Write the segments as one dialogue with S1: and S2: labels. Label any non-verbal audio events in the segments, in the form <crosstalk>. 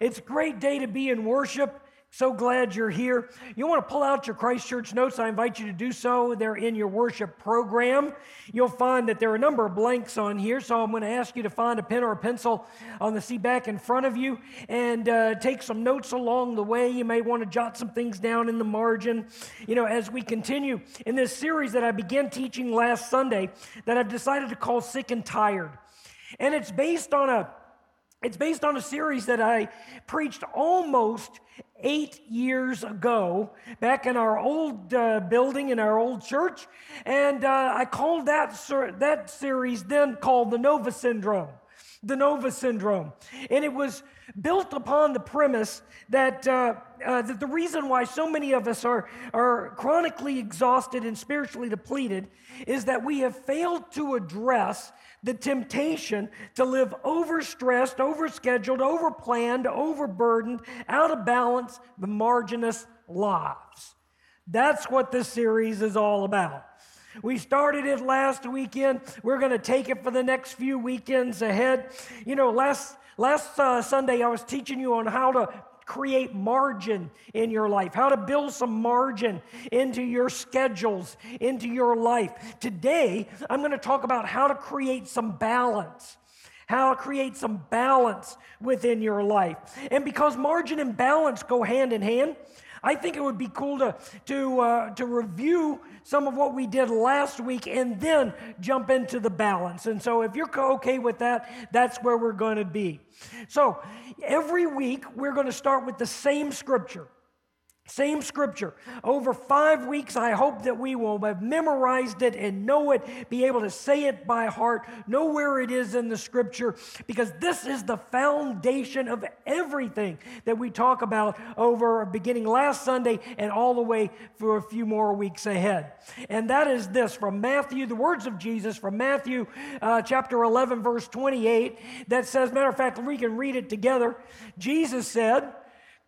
S1: It's a great day to be in worship. So glad you're here. You want to pull out your Christchurch notes? I invite you to do so. They're in your worship program. You'll find that there are a number of blanks on here, so I'm going to ask you to find a pen or a pencil on the seat back in front of you and uh, take some notes along the way. You may want to jot some things down in the margin. You know, as we continue in this series that I began teaching last Sunday, that I've decided to call Sick and Tired. And it's based on a it's based on a series that I preached almost eight years ago back in our old uh, building in our old church. And uh, I called that, ser- that series then called the Nova Syndrome. The Nova Syndrome. And it was built upon the premise that, uh, uh, that the reason why so many of us are, are chronically exhausted and spiritually depleted is that we have failed to address the temptation to live overstressed, overscheduled, overplanned, overburdened, out of balance, the marginless lives. That's what this series is all about. We started it last weekend. We're going to take it for the next few weekends ahead. You know, last last uh, Sunday I was teaching you on how to create margin in your life, how to build some margin into your schedules, into your life. Today, I'm going to talk about how to create some balance. How to create some balance within your life. And because margin and balance go hand in hand, I think it would be cool to, to, uh, to review some of what we did last week and then jump into the balance. And so, if you're okay with that, that's where we're going to be. So, every week we're going to start with the same scripture. Same scripture. Over five weeks, I hope that we will have memorized it and know it, be able to say it by heart, know where it is in the scripture, because this is the foundation of everything that we talk about over beginning last Sunday and all the way for a few more weeks ahead. And that is this from Matthew, the words of Jesus from Matthew uh, chapter 11, verse 28, that says, matter of fact, we can read it together. Jesus said,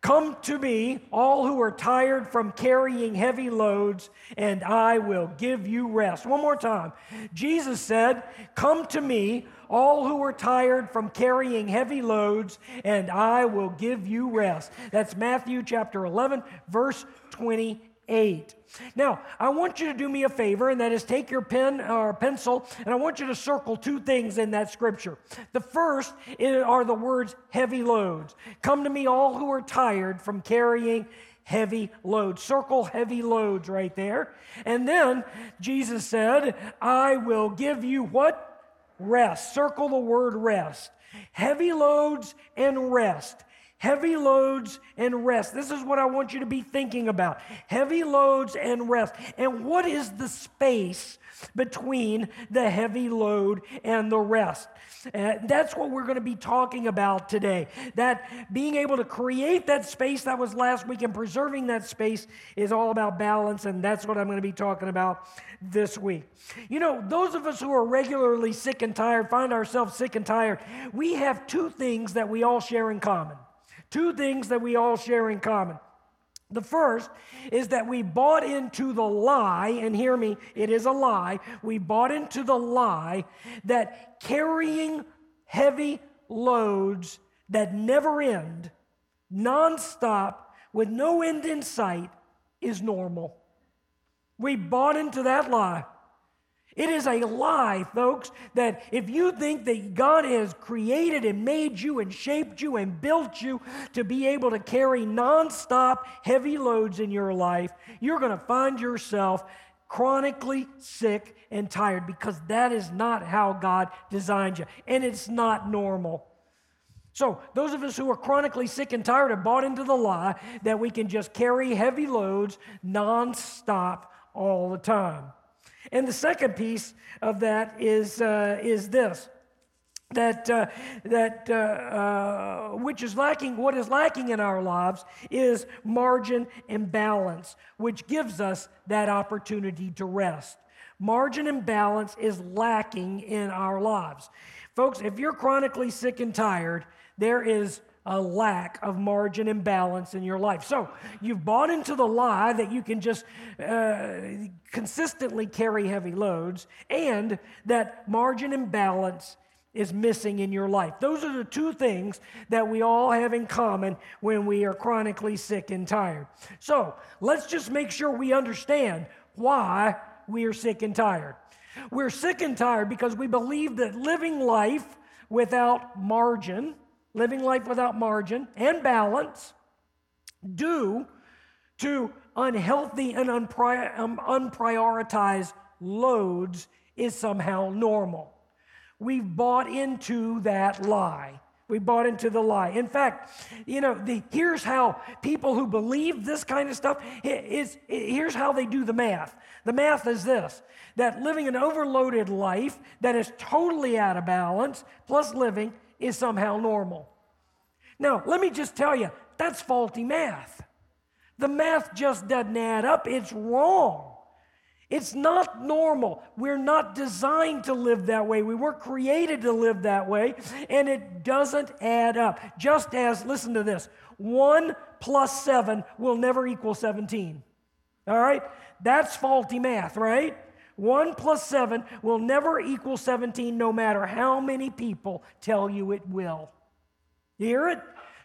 S1: Come to me, all who are tired from carrying heavy loads, and I will give you rest. One more time. Jesus said, Come to me, all who are tired from carrying heavy loads, and I will give you rest. That's Matthew chapter 11, verse 20 8. Now, I want you to do me a favor, and that is take your pen or pencil, and I want you to circle two things in that scripture. The first are the words heavy loads. Come to me, all who are tired from carrying heavy loads. Circle heavy loads right there. And then Jesus said, I will give you what? Rest. Circle the word rest. Heavy loads and rest heavy loads and rest. This is what I want you to be thinking about heavy loads and rest. And what is the space between the heavy load and the rest? Uh, that's what we're going to be talking about today. That being able to create that space that was last week and preserving that space is all about balance, and that's what I'm going to be talking about this week. You know, those of us who are regularly sick and tired, find ourselves sick and tired, we have two things that we all share in common. Two things that we all share in common. The first is that we bought into the lie, and hear me, it is a lie. We bought into the lie that carrying heavy loads that never end, nonstop, with no end in sight, is normal. We bought into that lie. It is a lie, folks, that if you think that God has created and made you and shaped you and built you to be able to carry nonstop heavy loads in your life, you're going to find yourself chronically sick and tired because that is not how God designed you. And it's not normal. So, those of us who are chronically sick and tired have bought into the lie that we can just carry heavy loads nonstop all the time. And the second piece of that is, uh, is this that uh, that uh, uh, which is lacking what is lacking in our lives is margin and balance which gives us that opportunity to rest. Margin and balance is lacking in our lives. Folks if you're chronically sick and tired there is a lack of margin and balance in your life. So you've bought into the lie that you can just uh, consistently carry heavy loads and that margin and balance is missing in your life. Those are the two things that we all have in common when we are chronically sick and tired. So let's just make sure we understand why we are sick and tired. We're sick and tired because we believe that living life without margin, living life without margin and balance, due to unhealthy and unprior- um, unprioritized loads is somehow normal. We've bought into that lie. We bought into the lie. In fact, you know, the, here's how people who believe this kind of stuff is here's how they do the math. The math is this: that living an overloaded life that is totally out of balance plus living is somehow normal. Now, let me just tell you, that's faulty math. The math just doesn't add up. It's wrong. It's not normal. We're not designed to live that way. We weren't created to live that way, and it doesn't add up. Just as, listen to this 1 plus 7 will never equal 17. All right? That's faulty math, right? 1 plus 7 will never equal 17 no matter how many people tell you it will. You hear it?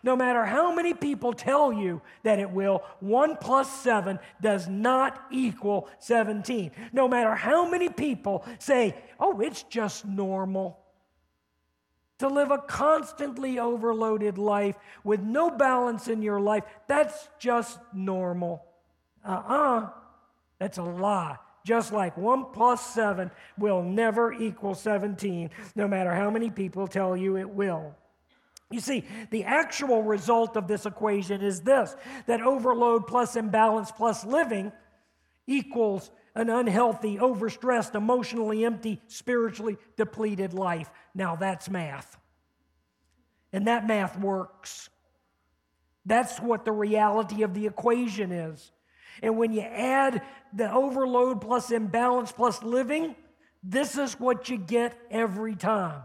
S1: No matter how many people tell you that it will, 1 plus 7 does not equal 17. No matter how many people say, oh, it's just normal. To live a constantly overloaded life with no balance in your life, that's just normal. Uh uh-uh. uh, that's a lie. Just like 1 plus 7 will never equal 17, no matter how many people tell you it will. You see, the actual result of this equation is this that overload plus imbalance plus living equals an unhealthy, overstressed, emotionally empty, spiritually depleted life. Now that's math. And that math works. That's what the reality of the equation is. And when you add the overload plus imbalance plus living, this is what you get every time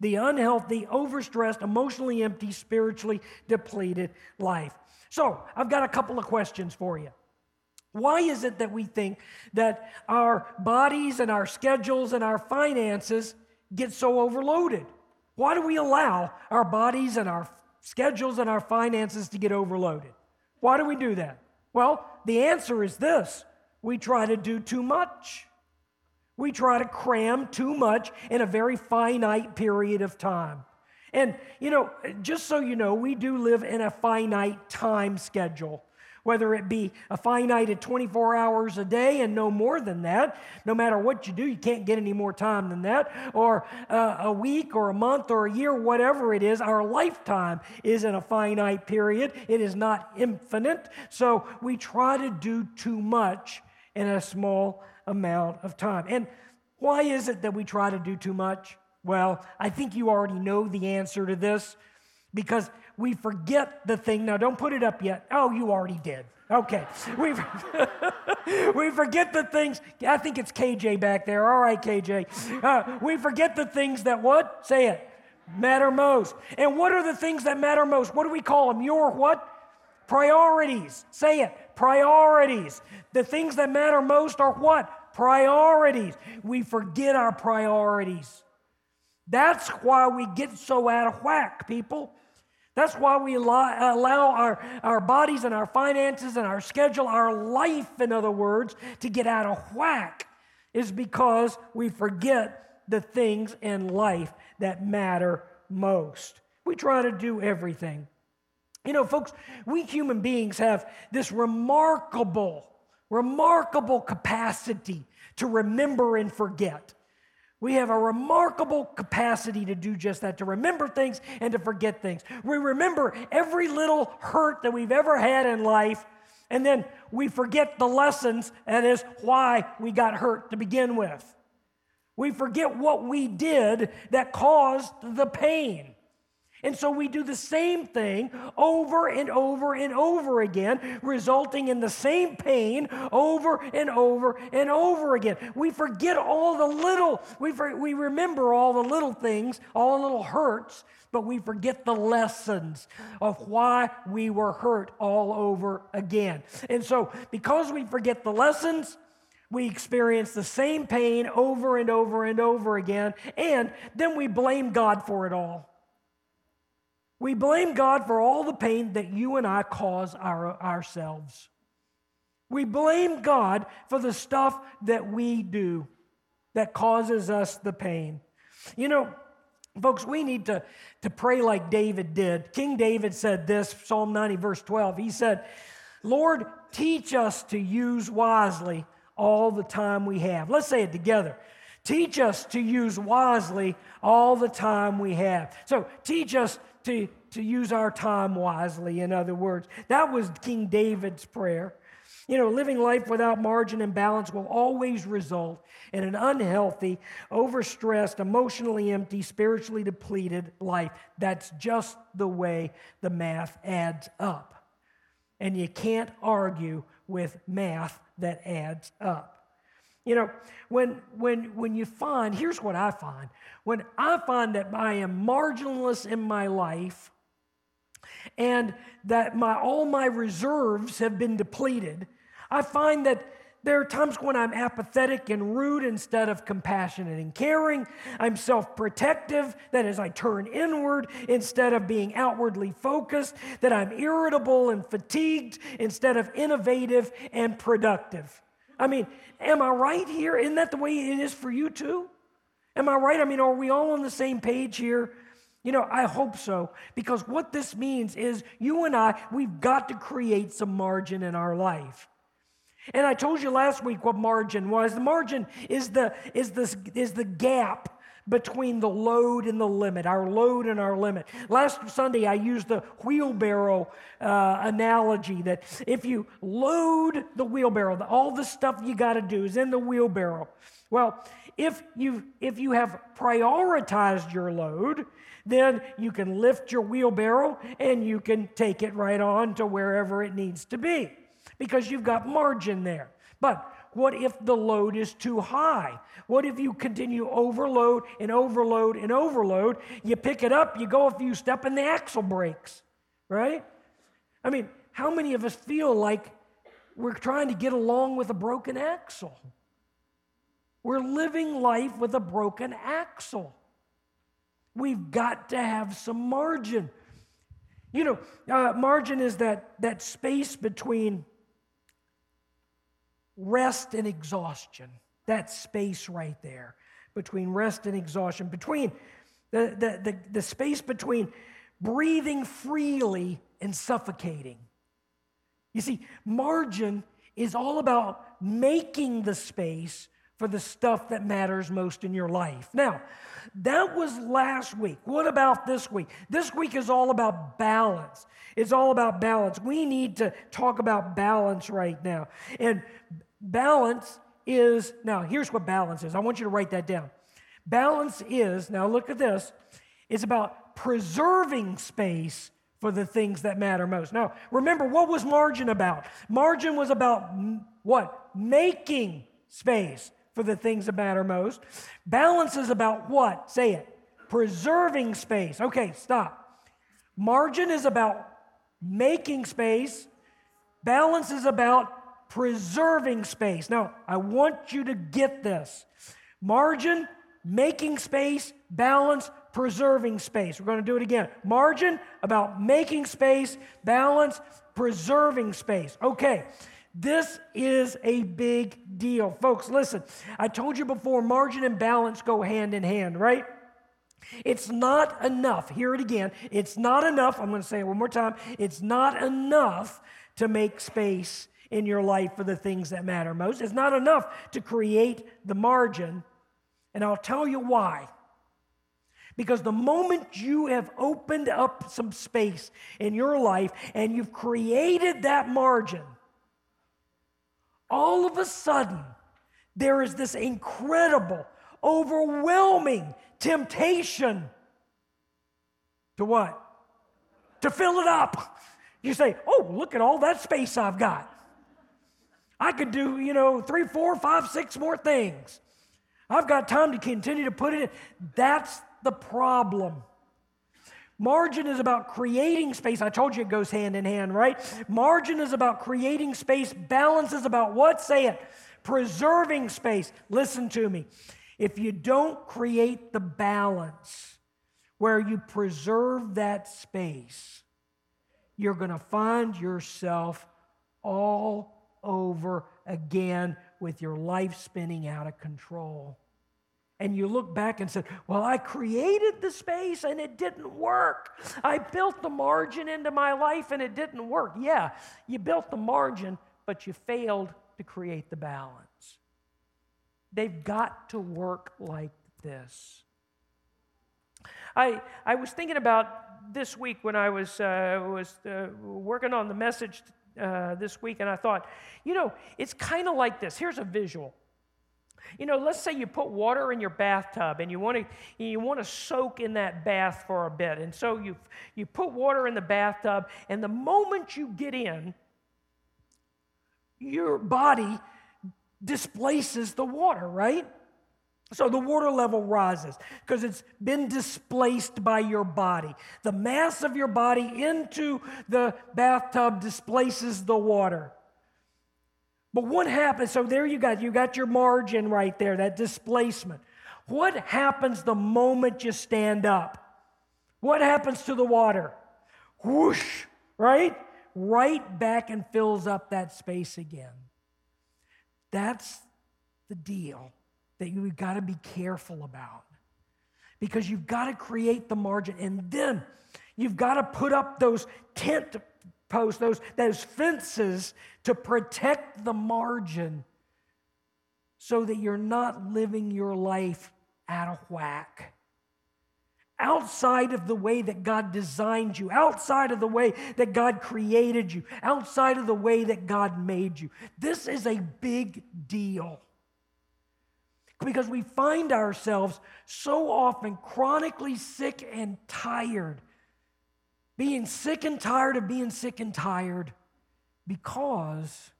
S1: the unhealthy, overstressed, emotionally empty, spiritually depleted life. So, I've got a couple of questions for you. Why is it that we think that our bodies and our schedules and our finances get so overloaded? Why do we allow our bodies and our schedules and our finances to get overloaded? Why do we do that? Well, the answer is this we try to do too much. We try to cram too much in a very finite period of time. And, you know, just so you know, we do live in a finite time schedule, whether it be a finite at 24 hours a day and no more than that. No matter what you do, you can't get any more time than that, or uh, a week or a month or a year, whatever it is. Our lifetime is in a finite period, it is not infinite. So we try to do too much in a small amount of time. And why is it that we try to do too much? Well, I think you already know the answer to this because we forget the thing. Now, don't put it up yet. Oh, you already did. Okay. We, <laughs> we forget the things. I think it's KJ back there. All right, KJ. Uh, we forget the things that what? Say it. Matter most. And what are the things that matter most? What do we call them? Your what? Priorities. Say it. Priorities. The things that matter most are what? Priorities. We forget our priorities. That's why we get so out of whack, people. That's why we allow, our, our bodies and our finances and our schedule, our life, in other words, to get out of whack, is because we forget the things in life that matter most. We try to do everything. You know, folks, we human beings have this remarkable, remarkable capacity to remember and forget. We have a remarkable capacity to do just that, to remember things and to forget things. We remember every little hurt that we've ever had in life, and then we forget the lessons, that is why we got hurt to begin with. We forget what we did that caused the pain. And so we do the same thing over and over and over again, resulting in the same pain over and over and over again. We forget all the little, we, for, we remember all the little things, all the little hurts, but we forget the lessons of why we were hurt all over again. And so, because we forget the lessons, we experience the same pain over and over and over again, and then we blame God for it all. We blame God for all the pain that you and I cause our, ourselves. We blame God for the stuff that we do that causes us the pain. You know, folks, we need to, to pray like David did. King David said this, Psalm 90, verse 12. He said, Lord, teach us to use wisely all the time we have. Let's say it together. Teach us to use wisely all the time we have. So, teach us to, to use our time wisely, in other words. That was King David's prayer. You know, living life without margin and balance will always result in an unhealthy, overstressed, emotionally empty, spiritually depleted life. That's just the way the math adds up. And you can't argue with math that adds up. You know, when, when, when you find, here's what I find when I find that I am marginless in my life, and that my, all my reserves have been depleted, I find that there are times when I'm apathetic and rude instead of compassionate and caring. I'm self protective, that is, I turn inward instead of being outwardly focused, that I'm irritable and fatigued instead of innovative and productive. I mean, am I right here? Isn't that the way it is for you too? Am I right? I mean, are we all on the same page here? You know, I hope so, because what this means is you and I, we've got to create some margin in our life. And I told you last week what margin was. The margin is the, is the, is the gap between the load and the limit, our load and our limit. Last Sunday, I used the wheelbarrow uh, analogy that if you load the wheelbarrow, all the stuff you got to do is in the wheelbarrow. Well, if you, if you have prioritized your load, then you can lift your wheelbarrow and you can take it right on to wherever it needs to be because you've got margin there. But what if the load is too high? What if you continue overload and overload and overload? You pick it up, you go a few steps, and the axle breaks, right? I mean, how many of us feel like we're trying to get along with a broken axle? We're living life with a broken axle. We've got to have some margin. You know, uh, margin is that, that space between rest and exhaustion. That space right there between rest and exhaustion, between the, the, the, the space between breathing freely and suffocating. You see, margin is all about making the space for the stuff that matters most in your life. Now, that was last week. What about this week? This week is all about balance. It's all about balance. We need to talk about balance right now. And balance is, now here's what balance is. I want you to write that down. Balance is, now look at this, it's about preserving space for the things that matter most. Now, remember, what was margin about? Margin was about what? Making space for the things that matter most. Balance is about what? Say it. Preserving space. Okay, stop. Margin is about making space. Balance is about preserving space. Now, I want you to get this. Margin, making space, balance, preserving space. We're going to do it again. Margin, about making space, balance, preserving space. Okay, this is a big deal. Folks, listen, I told you before, margin and balance go hand in hand, right? It's not enough. Hear it again. It's not enough. I'm going to say it one more time. It's not enough to make space in your life for the things that matter most. It's not enough to create the margin. And I'll tell you why. Because the moment you have opened up some space in your life and you've created that margin, all of a sudden, there is this incredible, overwhelming temptation to what? To fill it up. You say, oh, look at all that space I've got. I could do, you know, three, four, five, six more things. I've got time to continue to put it in. That's the problem. Margin is about creating space. I told you it goes hand in hand, right? Margin is about creating space. Balance is about what? Say it. preserving space. Listen to me. If you don't create the balance where you preserve that space, you're going to find yourself all over again with your life spinning out of control. And you look back and said, Well, I created the space and it didn't work. I built the margin into my life and it didn't work. Yeah, you built the margin, but you failed to create the balance. They've got to work like this. I, I was thinking about this week when I was, uh, was uh, working on the message uh, this week, and I thought, you know, it's kind of like this. Here's a visual. You know, let's say you put water in your bathtub and you want to you want to soak in that bath for a bit. And so you you put water in the bathtub and the moment you get in your body displaces the water, right? So the water level rises because it's been displaced by your body. The mass of your body into the bathtub displaces the water. But what happens? So there you got you got your margin right there, that displacement. What happens the moment you stand up? What happens to the water? Whoosh, right? Right back and fills up that space again. That's the deal that you've got to be careful about because you've got to create the margin and then you've got to put up those tent posts, those, those fences to protect the margin so that you're not living your life out of whack. Outside of the way that God designed you, outside of the way that God created you, outside of the way that God made you. This is a big deal because we find ourselves so often chronically sick and tired being sick and tired of being sick and tired because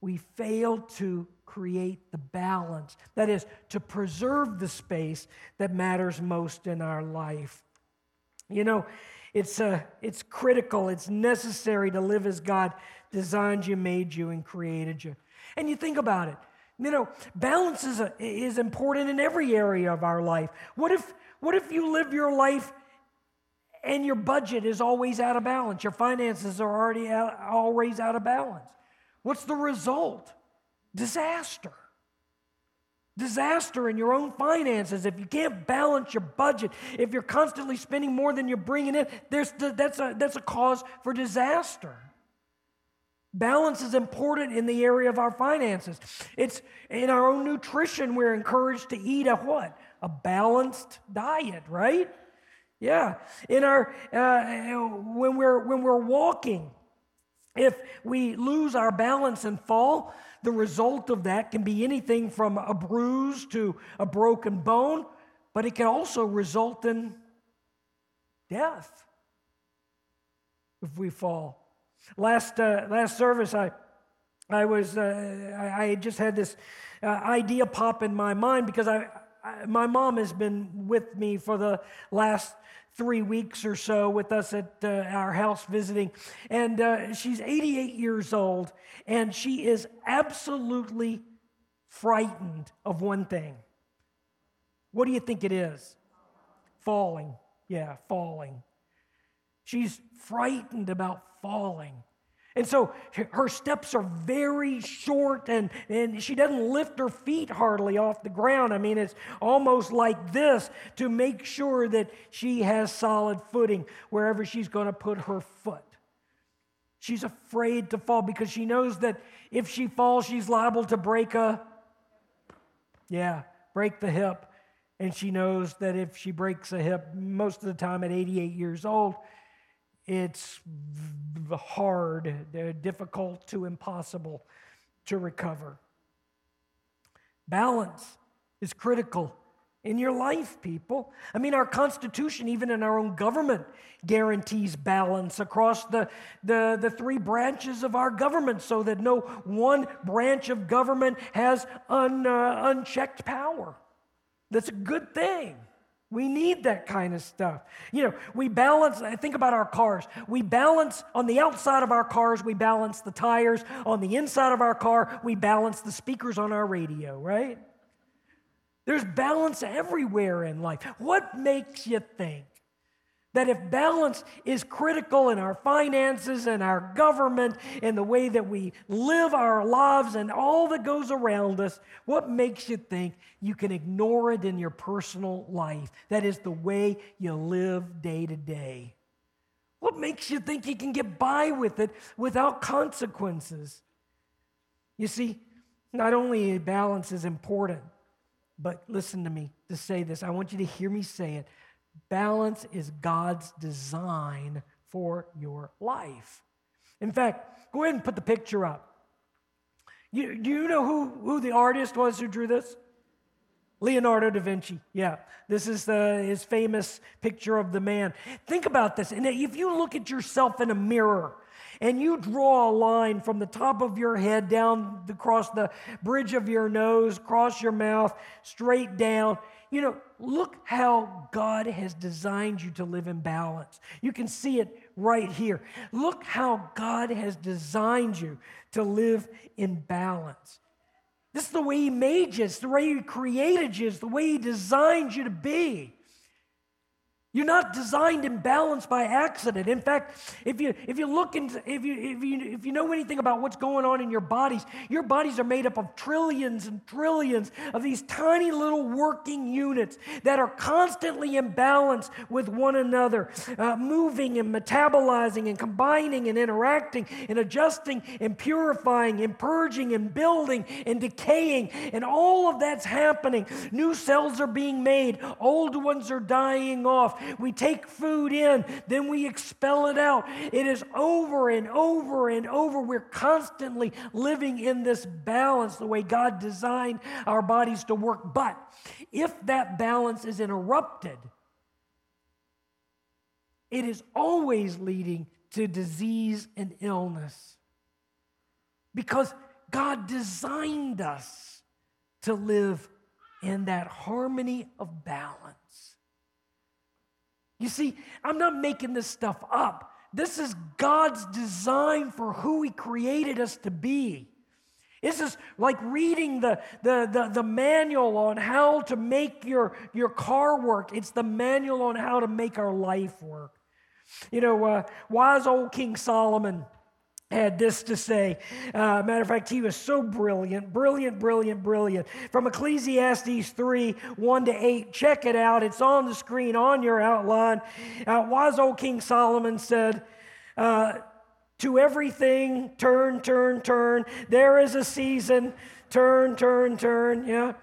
S1: we failed to create the balance. That is, to preserve the space that matters most in our life. You know, it's, uh, it's critical, it's necessary to live as God designed you, made you, and created you. And you think about it. You know, balance is, a, is important in every area of our life. What if, what if you live your life and your budget is always out of balance. Your finances are already out, always out of balance. What's the result? Disaster. Disaster in your own finances. If you can't balance your budget, if you're constantly spending more than you're bringing in, there's, that's, a, that's a cause for disaster. Balance is important in the area of our finances. It's in our own nutrition, we're encouraged to eat a what? A balanced diet, right? Yeah. In our uh, when we're when we're walking, if we lose our balance and fall, the result of that can be anything from a bruise to a broken bone, but it can also result in death if we fall. Last uh, last service, I I was uh, I, I just had this uh, idea pop in my mind because I, I my mom has been with me for the last three weeks or so with us at uh, our house visiting. And uh, she's 88 years old, and she is absolutely frightened of one thing. What do you think it is? Falling. Yeah, falling. She's frightened about falling. And so her steps are very short and, and she doesn't lift her feet hardly off the ground. I mean, it's almost like this to make sure that she has solid footing wherever she's going to put her foot. She's afraid to fall because she knows that if she falls, she's liable to break a, yeah, break the hip. And she knows that if she breaks a hip, most of the time at 88 years old, it's hard, difficult to impossible to recover. Balance is critical in your life, people. I mean, our Constitution, even in our own government, guarantees balance across the, the, the three branches of our government so that no one branch of government has un, uh, unchecked power. That's a good thing. We need that kind of stuff. You know, we balance, think about our cars. We balance on the outside of our cars, we balance the tires. On the inside of our car, we balance the speakers on our radio, right? There's balance everywhere in life. What makes you think that if balance is critical in our finances and our government and the way that we live our lives and all that goes around us, what makes you think you can ignore it in your personal life? That is the way you live day to day. What makes you think you can get by with it without consequences? You see, not only balance is important, but listen to me to say this. I want you to hear me say it. Balance is God's design for your life. In fact, go ahead and put the picture up. You, do you know who, who the artist was who drew this? Leonardo da Vinci. Yeah, this is the, his famous picture of the man. Think about this. And if you look at yourself in a mirror and you draw a line from the top of your head down across the bridge of your nose, across your mouth, straight down, you know, look how God has designed you to live in balance. You can see it right here. Look how God has designed you to live in balance. This is the way He made you, it's the way He created you, it's the way He designed you to be. You're not designed and balanced by accident. In fact, if you if you look into if you if you if you know anything about what's going on in your bodies, your bodies are made up of trillions and trillions of these tiny little working units that are constantly in balance with one another, uh, moving and metabolizing and combining and interacting and adjusting and purifying and purging and building and decaying, and all of that's happening. New cells are being made, old ones are dying off. We take food in, then we expel it out. It is over and over and over. We're constantly living in this balance, the way God designed our bodies to work. But if that balance is interrupted, it is always leading to disease and illness. Because God designed us to live in that harmony of balance. You see, I'm not making this stuff up. This is God's design for who He created us to be. This is like reading the, the, the, the, manual on how to make your, your car work. It's the manual on how to make our life work. You know, uh, wise old King Solomon had this to say. Uh, matter of fact, he was so brilliant, brilliant, brilliant, brilliant. From Ecclesiastes 3 1 to 8, check it out. It's on the screen, on your outline. Uh, wise old King Solomon said, uh, To everything, turn, turn, turn. There is a season, turn, turn, turn, yeah.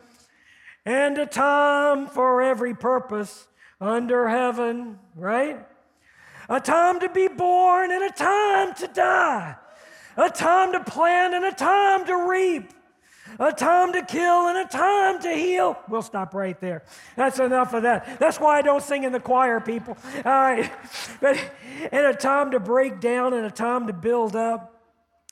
S1: And a time for every purpose under heaven, right? A time to be born and a time to die, a time to plant and a time to reap, a time to kill and a time to heal. We'll stop right there. That's enough of that. That's why I don't sing in the choir, people. All right. But, and a time to break down and a time to build up,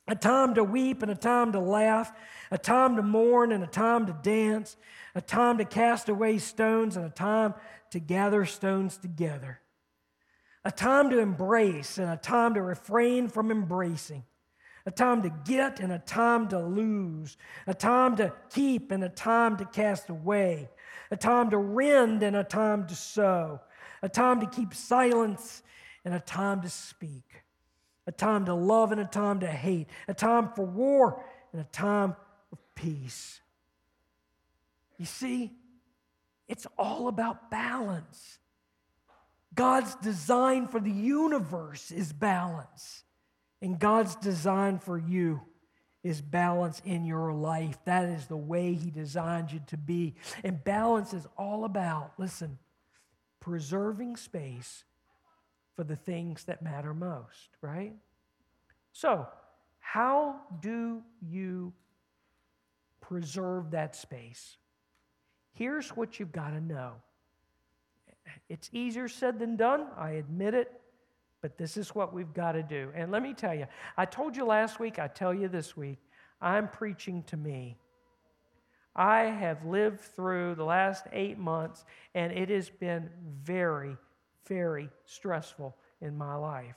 S1: a time to weep and a time to laugh, a time to mourn and a time to dance, a time to cast away stones and a time to gather stones together a time to embrace and a time to refrain from embracing, a time to get and a time to lose, a time to keep and a time to cast away, a time to rend and a time to sow, a time to keep silence and a time to speak, a time to love and a time to hate, a time for war and a time of peace. You see, it's all about balance. God's design for the universe is balance. And God's design for you is balance in your life. That is the way He designed you to be. And balance is all about, listen, preserving space for the things that matter most, right? So, how do you preserve that space? Here's what you've got to know it's easier said than done, I admit it, but this is what we've got to do. And let me tell you, I told you last week, I tell you this week, I'm preaching to me.
S2: I have lived through the last eight months, and it has been very, very stressful in my life.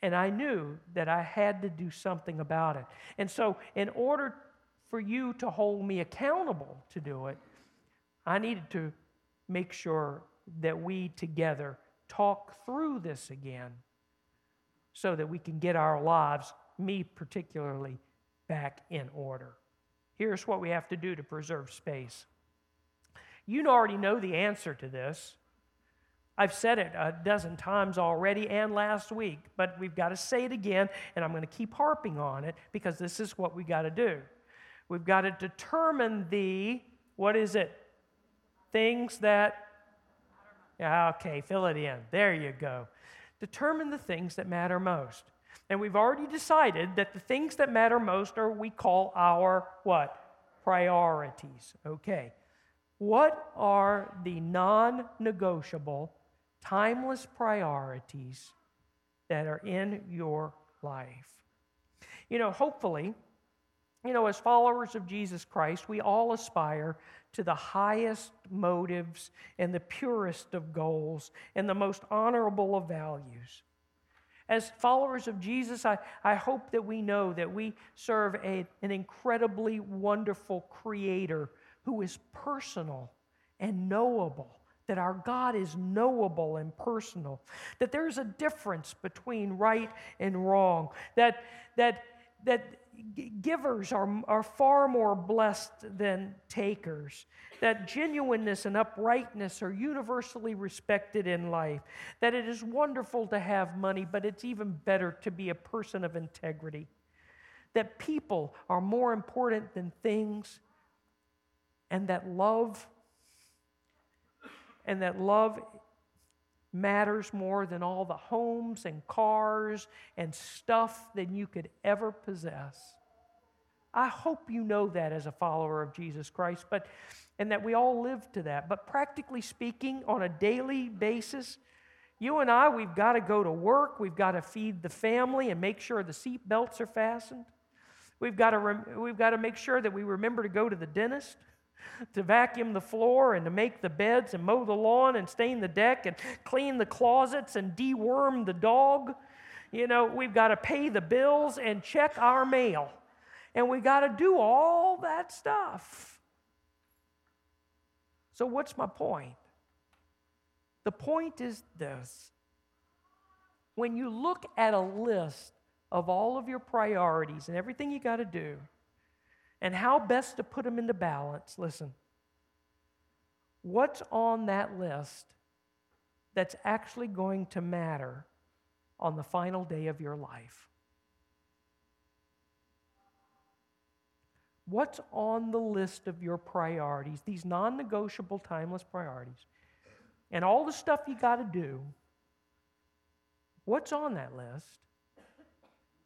S2: And I knew that I had to do something about it. And so, in order for you to hold me accountable to do it, I needed to make sure that we together talk through this again so that we can get our lives, me particularly, back in order. Here's what we have to do to preserve space. You already know the answer to this. I've said it a dozen times already and last week, but we've got to say it again, and I'm going to keep harping on it because this is what we've got to do. We've got to determine the, what is it? Things that, okay, fill it in. There you go. Determine the things that matter most. And we've already decided that the things that matter most are we call our what? Priorities. Okay. What are the non negotiable, timeless priorities that are in your life? You know, hopefully, you know, as followers of Jesus Christ, we all aspire to the highest motives and the purest of goals and the most honorable of values. As followers of Jesus, I, I hope that we know that we serve a, an incredibly wonderful Creator who is personal and knowable that our God is knowable and personal, that there's a difference between right and wrong, that, that, that givers are, are far more blessed than takers, that genuineness and uprightness are universally respected in life, that it is wonderful to have money, but it's even better to be a person of integrity, that people are more important than things, and that love and that love matters more than all the homes and cars and stuff than you could ever possess. I hope you know that as a follower of Jesus Christ, but and that we all live to that. But practically speaking, on a daily basis, you and I, we've got to go to work, we've got to feed the family and make sure the seat belts are fastened. We've got to, rem- we've got to make sure that we remember to go to the dentist to vacuum the floor and to make the beds and mow the lawn and stain the deck and clean the closets and deworm the dog. You know, we've got to pay the bills and check our mail. And we got to do all that stuff. So, what's my point? The point is this when you look at a list of all of your priorities and everything you got to do, and how best to put them into balance, listen, what's on that list that's actually going to matter on the final day of your life? What's on the list of your priorities, these non negotiable, timeless priorities, and all the stuff you got to do? What's on that list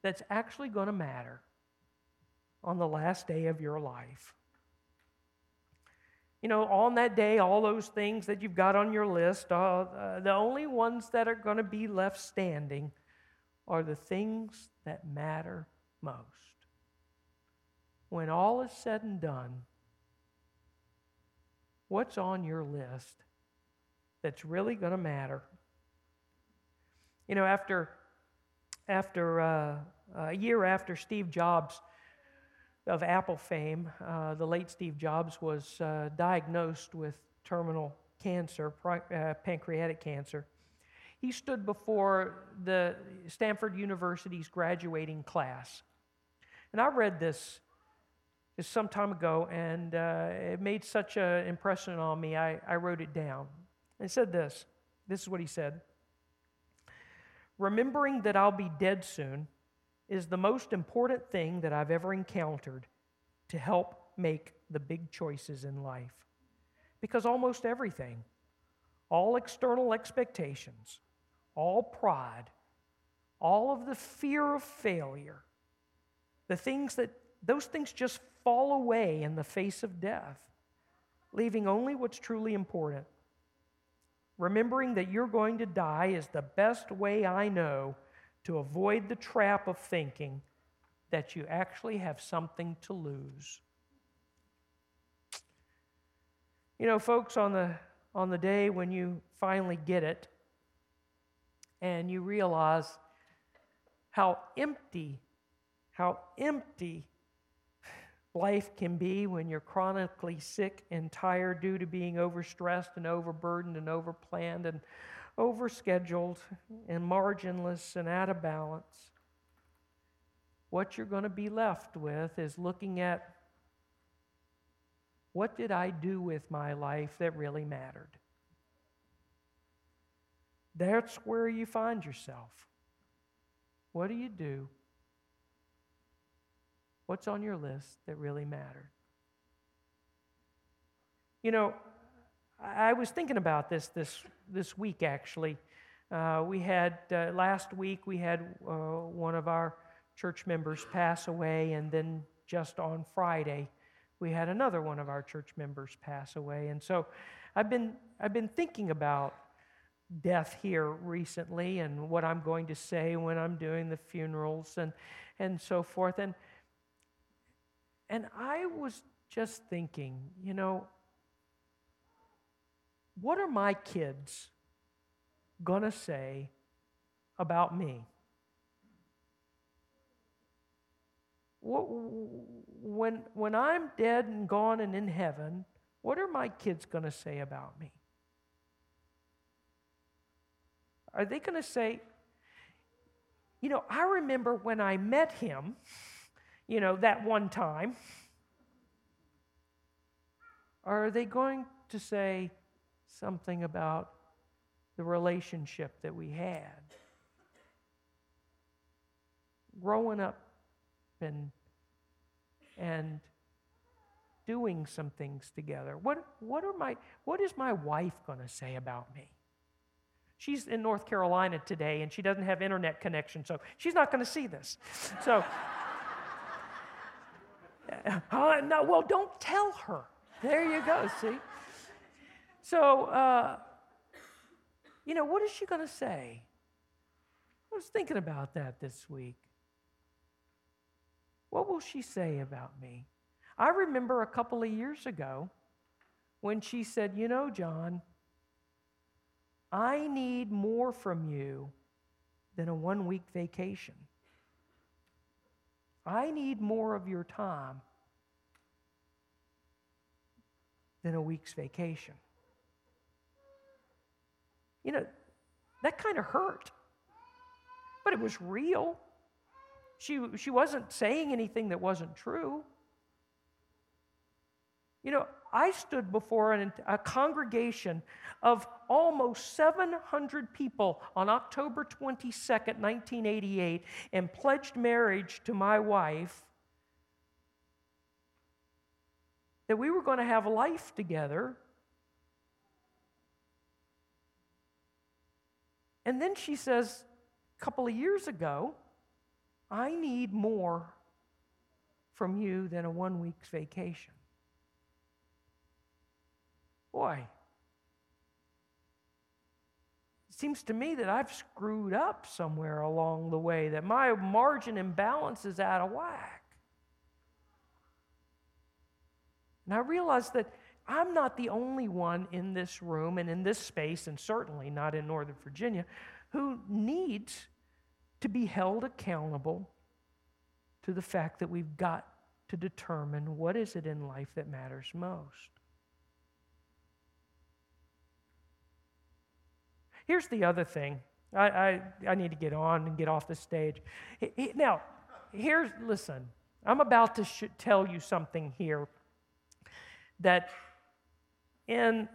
S2: that's actually going to matter? On the last day of your life. You know, on that day, all those things that you've got on your list, uh, uh, the only ones that are going to be left standing are the things that matter most. When all is said and done, what's on your list that's really going to matter? You know, after, after uh, a year after Steve Jobs of Apple fame, uh, the late Steve Jobs was uh, diagnosed with terminal cancer, uh, pancreatic cancer. He stood before the Stanford University's graduating class. And I read this some time ago, and uh, it made such an impression on me, I, I wrote it down. It said this this is what he said Remembering that I'll be dead soon is the most important thing that I've ever encountered to help make the big choices in life. Because almost everything, all external expectations, all pride, all of the fear of failure, the things that, those things just fall away in the face of death, leaving only what's truly important. Remembering that you're going to die is the best way I know to avoid the trap of thinking that you actually have something to lose. You know, folks, on the, on the day when you finally get it and you realize how empty, how empty life can be when you're chronically sick and tired due to being overstressed and overburdened and overplanned and overscheduled and marginless and out of balance. What you're going to be left with is looking at what did I do with my life that really mattered? That's where you find yourself. What do you do? What's on your list that really mattered? You know, I was thinking about this this, this week actually. Uh, we had, uh, last week, we had uh, one of our church members pass away, and then just on Friday, we had another one of our church members pass away. And so I've been, I've been thinking about death here recently and what I'm going to say when I'm doing the funerals and, and so forth. And, and I was just thinking, you know, what are my kids going to say about me? when, when I'm dead and gone and in heaven, what are my kids going to say about me? Are they going to say, you know, I remember when I met him, you know, that one time. Are they going to say something about the relationship that we had? Growing up and and doing some things together. What what are my what is my wife going to say about me? She's in North Carolina today and she doesn't have internet connection, so she's not going to see this. <laughs> So <laughs> uh, no, well, don't tell her. There you go, see? So, uh, you know, what is she going to say? I was thinking about that this week. What will she say about me? I remember a couple of years ago when she said, You know, John, I need more from you than a one week vacation. I need more of your time than a week's vacation. You know, that kind of hurt, but it was real. She, she wasn't saying anything that wasn't true. You know, I stood before an, a congregation of almost 700 people on October 22nd, 1988, and pledged marriage to my wife that we were going to have life together. And then she says, a couple of years ago, I need more from you than a one week's vacation. Boy, it seems to me that I've screwed up somewhere along the way, that my margin imbalance is out of whack. And I realized that I'm not the only one in this room and in this space, and certainly not in Northern Virginia, who needs to be held accountable to the fact that we've got to determine what is it in life that matters most. Here's the other thing. I, I, I need to get on and get off the stage. Now, here's, listen, I'm about to sh- tell you something here that in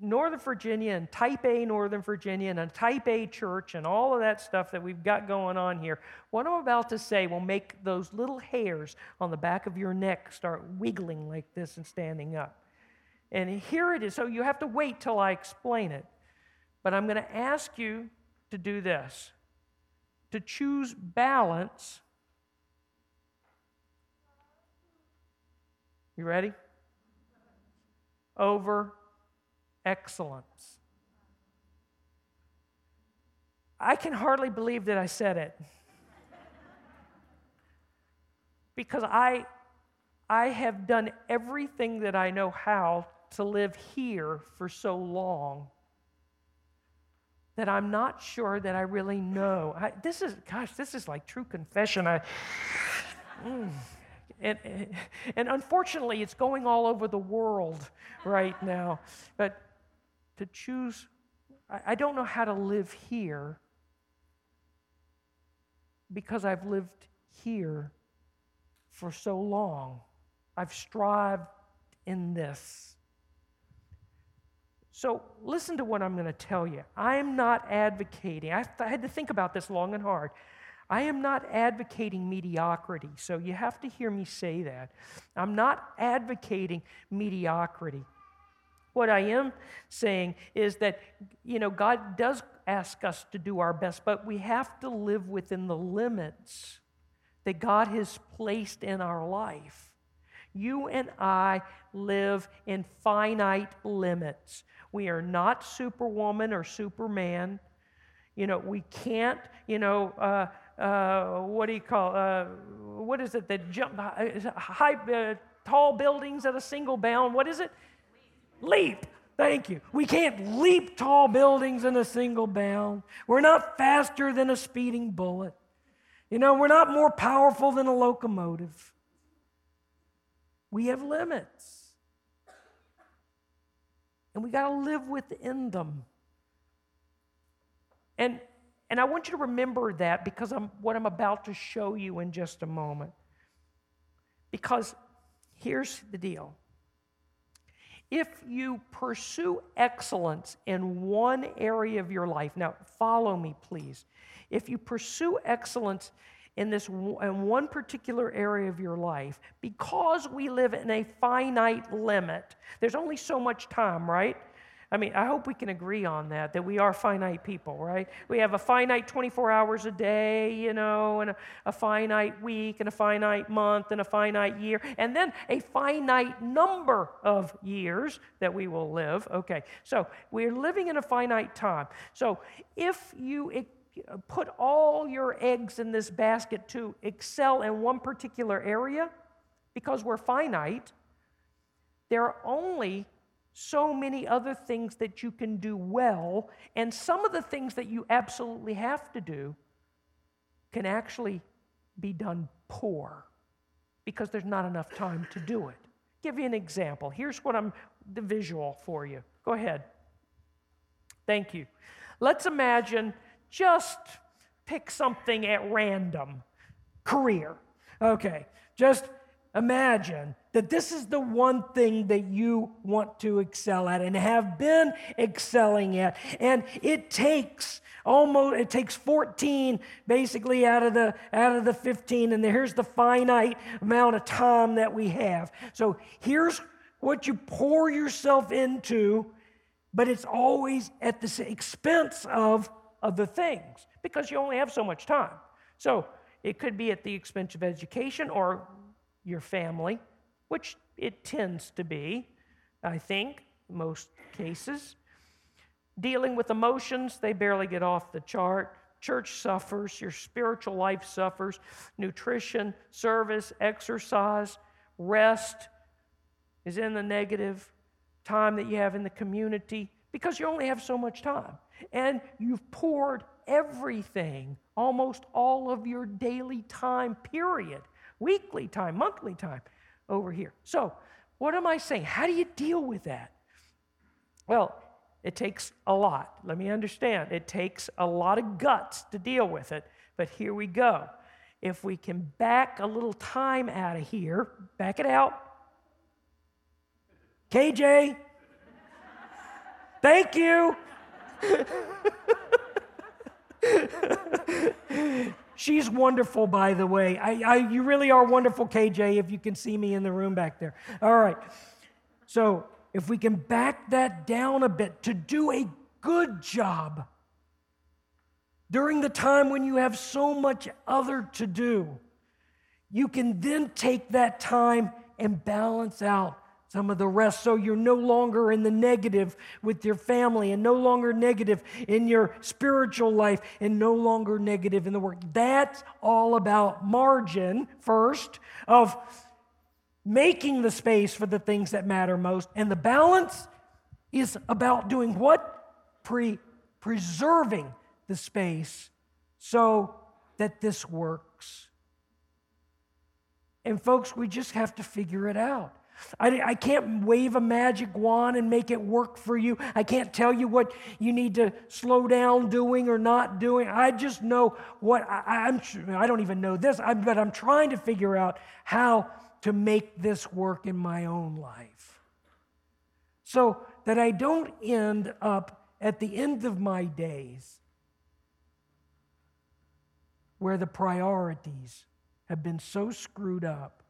S2: Northern Virginia and type A Northern Virginia and a type A church and all of that stuff that we've got going on here, what I'm about to say will make those little hairs on the back of your neck start wiggling like this and standing up. And here it is. So you have to wait till I explain it. But I'm going to ask you to do this to choose balance. You ready? Over excellence. I can hardly believe that I said it. because I, I have done everything that I know how to live here for so long that I'm not sure that I really know. I, this is, gosh, this is like true confession. I, <sighs> mm, and, <laughs> and unfortunately, it's going all over the world <laughs> right now. But to choose, I, don't know how to live here because I've lived here for so long. I've strived in this. So, listen to what I'm going to tell you. I am not advocating, I had to think about this long and hard. I am not advocating mediocrity, so you have to hear me say that. I'm not advocating mediocrity. What I am saying is that, you know, God does ask us to do our best, but we have to live within the limits that God has placed in our life. You and I live in finite limits. We are not Superwoman or Superman. You know, we can't, you know, uh, uh, what do you call, uh, what is it that jump, uh, high, uh, tall buildings at a single bound? What is it? Leap. leap. Thank you. We can't leap tall buildings in a single bound. We're not faster than a speeding bullet. You know, we're not more powerful than a locomotive. We have limits and we got to live within them. And, and I want you to remember that because I'm what I'm about to show you in just a moment. Because here's the deal. If you pursue excellence in one area of your life, now follow me, please. If you pursue excellence in this in one particular area of your life because we live in a finite limit. There's only so much time, right? I mean, I hope we can agree on that, that we are finite people, right? We have a finite 24 hours a day, you know, and a, a, finite week, and a finite month, and a finite year, and then a finite number of years that we will live. Okay, so we're living in a finite time. So if you put all your eggs in this basket to excel in one particular area, because we're finite, there are only so many other things that you can do well, and some of the things that you absolutely have to do can actually be done poor because there's not enough time to do it. Give you an example. Here's what I'm the visual for you. Go ahead. Thank you. Let's imagine just pick something at random. Career. Okay, just imagine that this is the one thing that you want to excel at and have been excelling at. And it takes almost it takes 14 basically out of the out of the 15 and here's the finite amount of time that we have. So here's what you pour yourself into, but it's always at the expense of other things because you only have so much time. So it could be at the expense of education or your family, which it tends to be, I think, most cases. Dealing with emotions, they barely get off the chart. Church suffers, your spiritual life suffers. Nutrition, service, exercise, rest is in the negative. Time that you have in the community, because you only have so much time and you've poured everything, almost all of your daily time, period, weekly time, monthly time, over here. So, what am I saying? How do you deal with that? Well, it takes a lot. Let me understand. It takes a lot of guts to deal with it, but here we go. If we can back a little time out of here, back it out. KJ, thank you. <laughs> She's wonderful, by the way. I, I, you really are wonderful, KJ, if you can see me in the room back there. All right. So, if we can back that down a bit to do a good job during the time when you have so much other to do, you can then take that time and balance out some of the rest so you're no longer in the negative with your family and no longer negative in your spiritual life and no longer negative in the work. That's all about margin, first, of
S1: making the space for the things that matter most. And the balance is about doing what? Pre- preserving the space so that this works. And folks, we just have to figure it out. I, I, can't wave a magic wand and make it work for you. I can't tell you what you need to slow down doing or not doing. I just know what I, am I don't even know this, I, but I'm trying to figure out how to make this work in my own life. So that I don't end up at the end of my days where the priorities have been so screwed up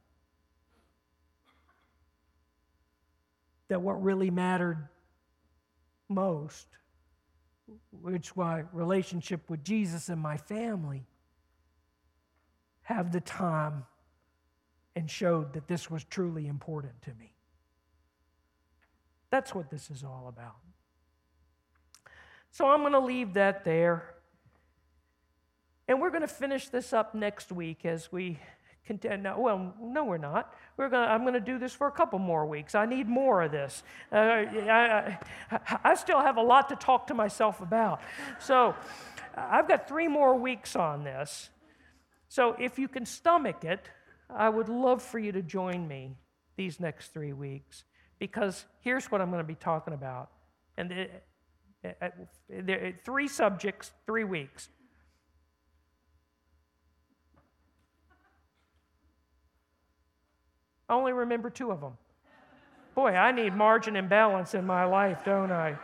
S1: that what really mattered most, which my relationship with Jesus and my family, have the time and showed that this was truly important to me. That's what this is all about. So I'm going to leave that there. And we're going to finish this up next week as we contend. well, no, we're not. We're gonna, I'm going to do this for a couple more weeks. I need more of this. Uh, I, I, I still have a lot to talk to myself about. So I've got three more weeks on this. So if you can stomach it, I would love for you to join me these next three weeks because here's what I'm going to be talking about. And it, it, it, three subjects, three weeks. Only remember two of them. Boy, I need margin and balance in my life, don't I?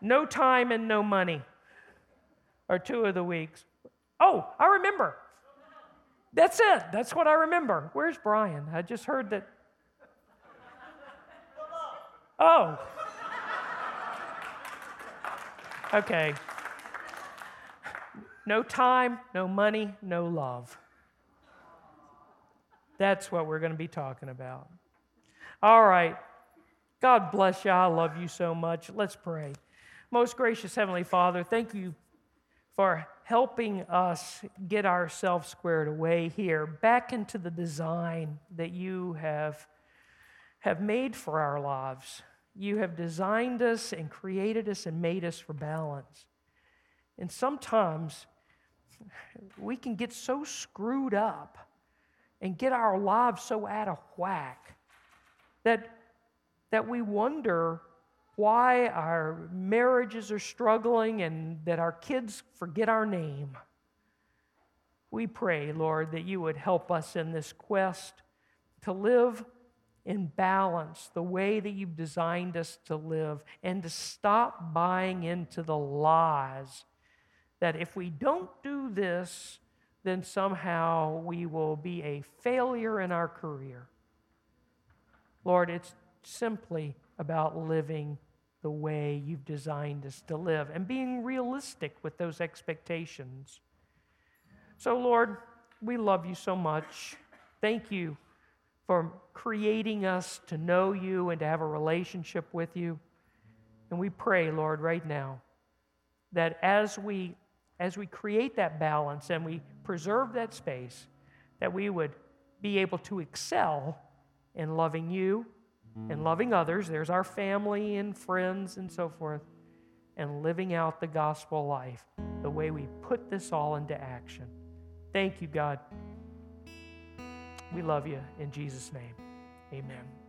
S1: No time and no money are two of the weeks. Oh, I remember. That's it. That's what I remember. Where's Brian? I just heard that. Oh. Okay. No time, no money, no love. That's what we're going to be talking about. All right. God bless you. I love you so much. Let's pray. Most gracious Heavenly Father, thank you for helping us get ourselves squared away here, back into the design that you have, have made for our lives. You have designed us and created us and made us for balance. And sometimes we can get so screwed up and get our lives so out of whack that, that we wonder why our marriages are struggling and that our kids forget our name. We pray, Lord, that you would help us in this quest to live in balance the way that you've designed us to live and to stop buying into the lies that if we don't do this, then somehow we will be a failure in our career. Lord, it's simply about living the way you've designed us to live and being realistic with those expectations. So, Lord, we love you so much. Thank you for creating us to know you and to have a relationship with you. And we pray, Lord, right now, that as we as we create that balance and we preserve that space, that we would be able to excel in loving you and mm. loving others. There's our family and friends and so forth, and living out the gospel life the way we put this all into action. Thank you, God. We love you in Jesus' name. Amen.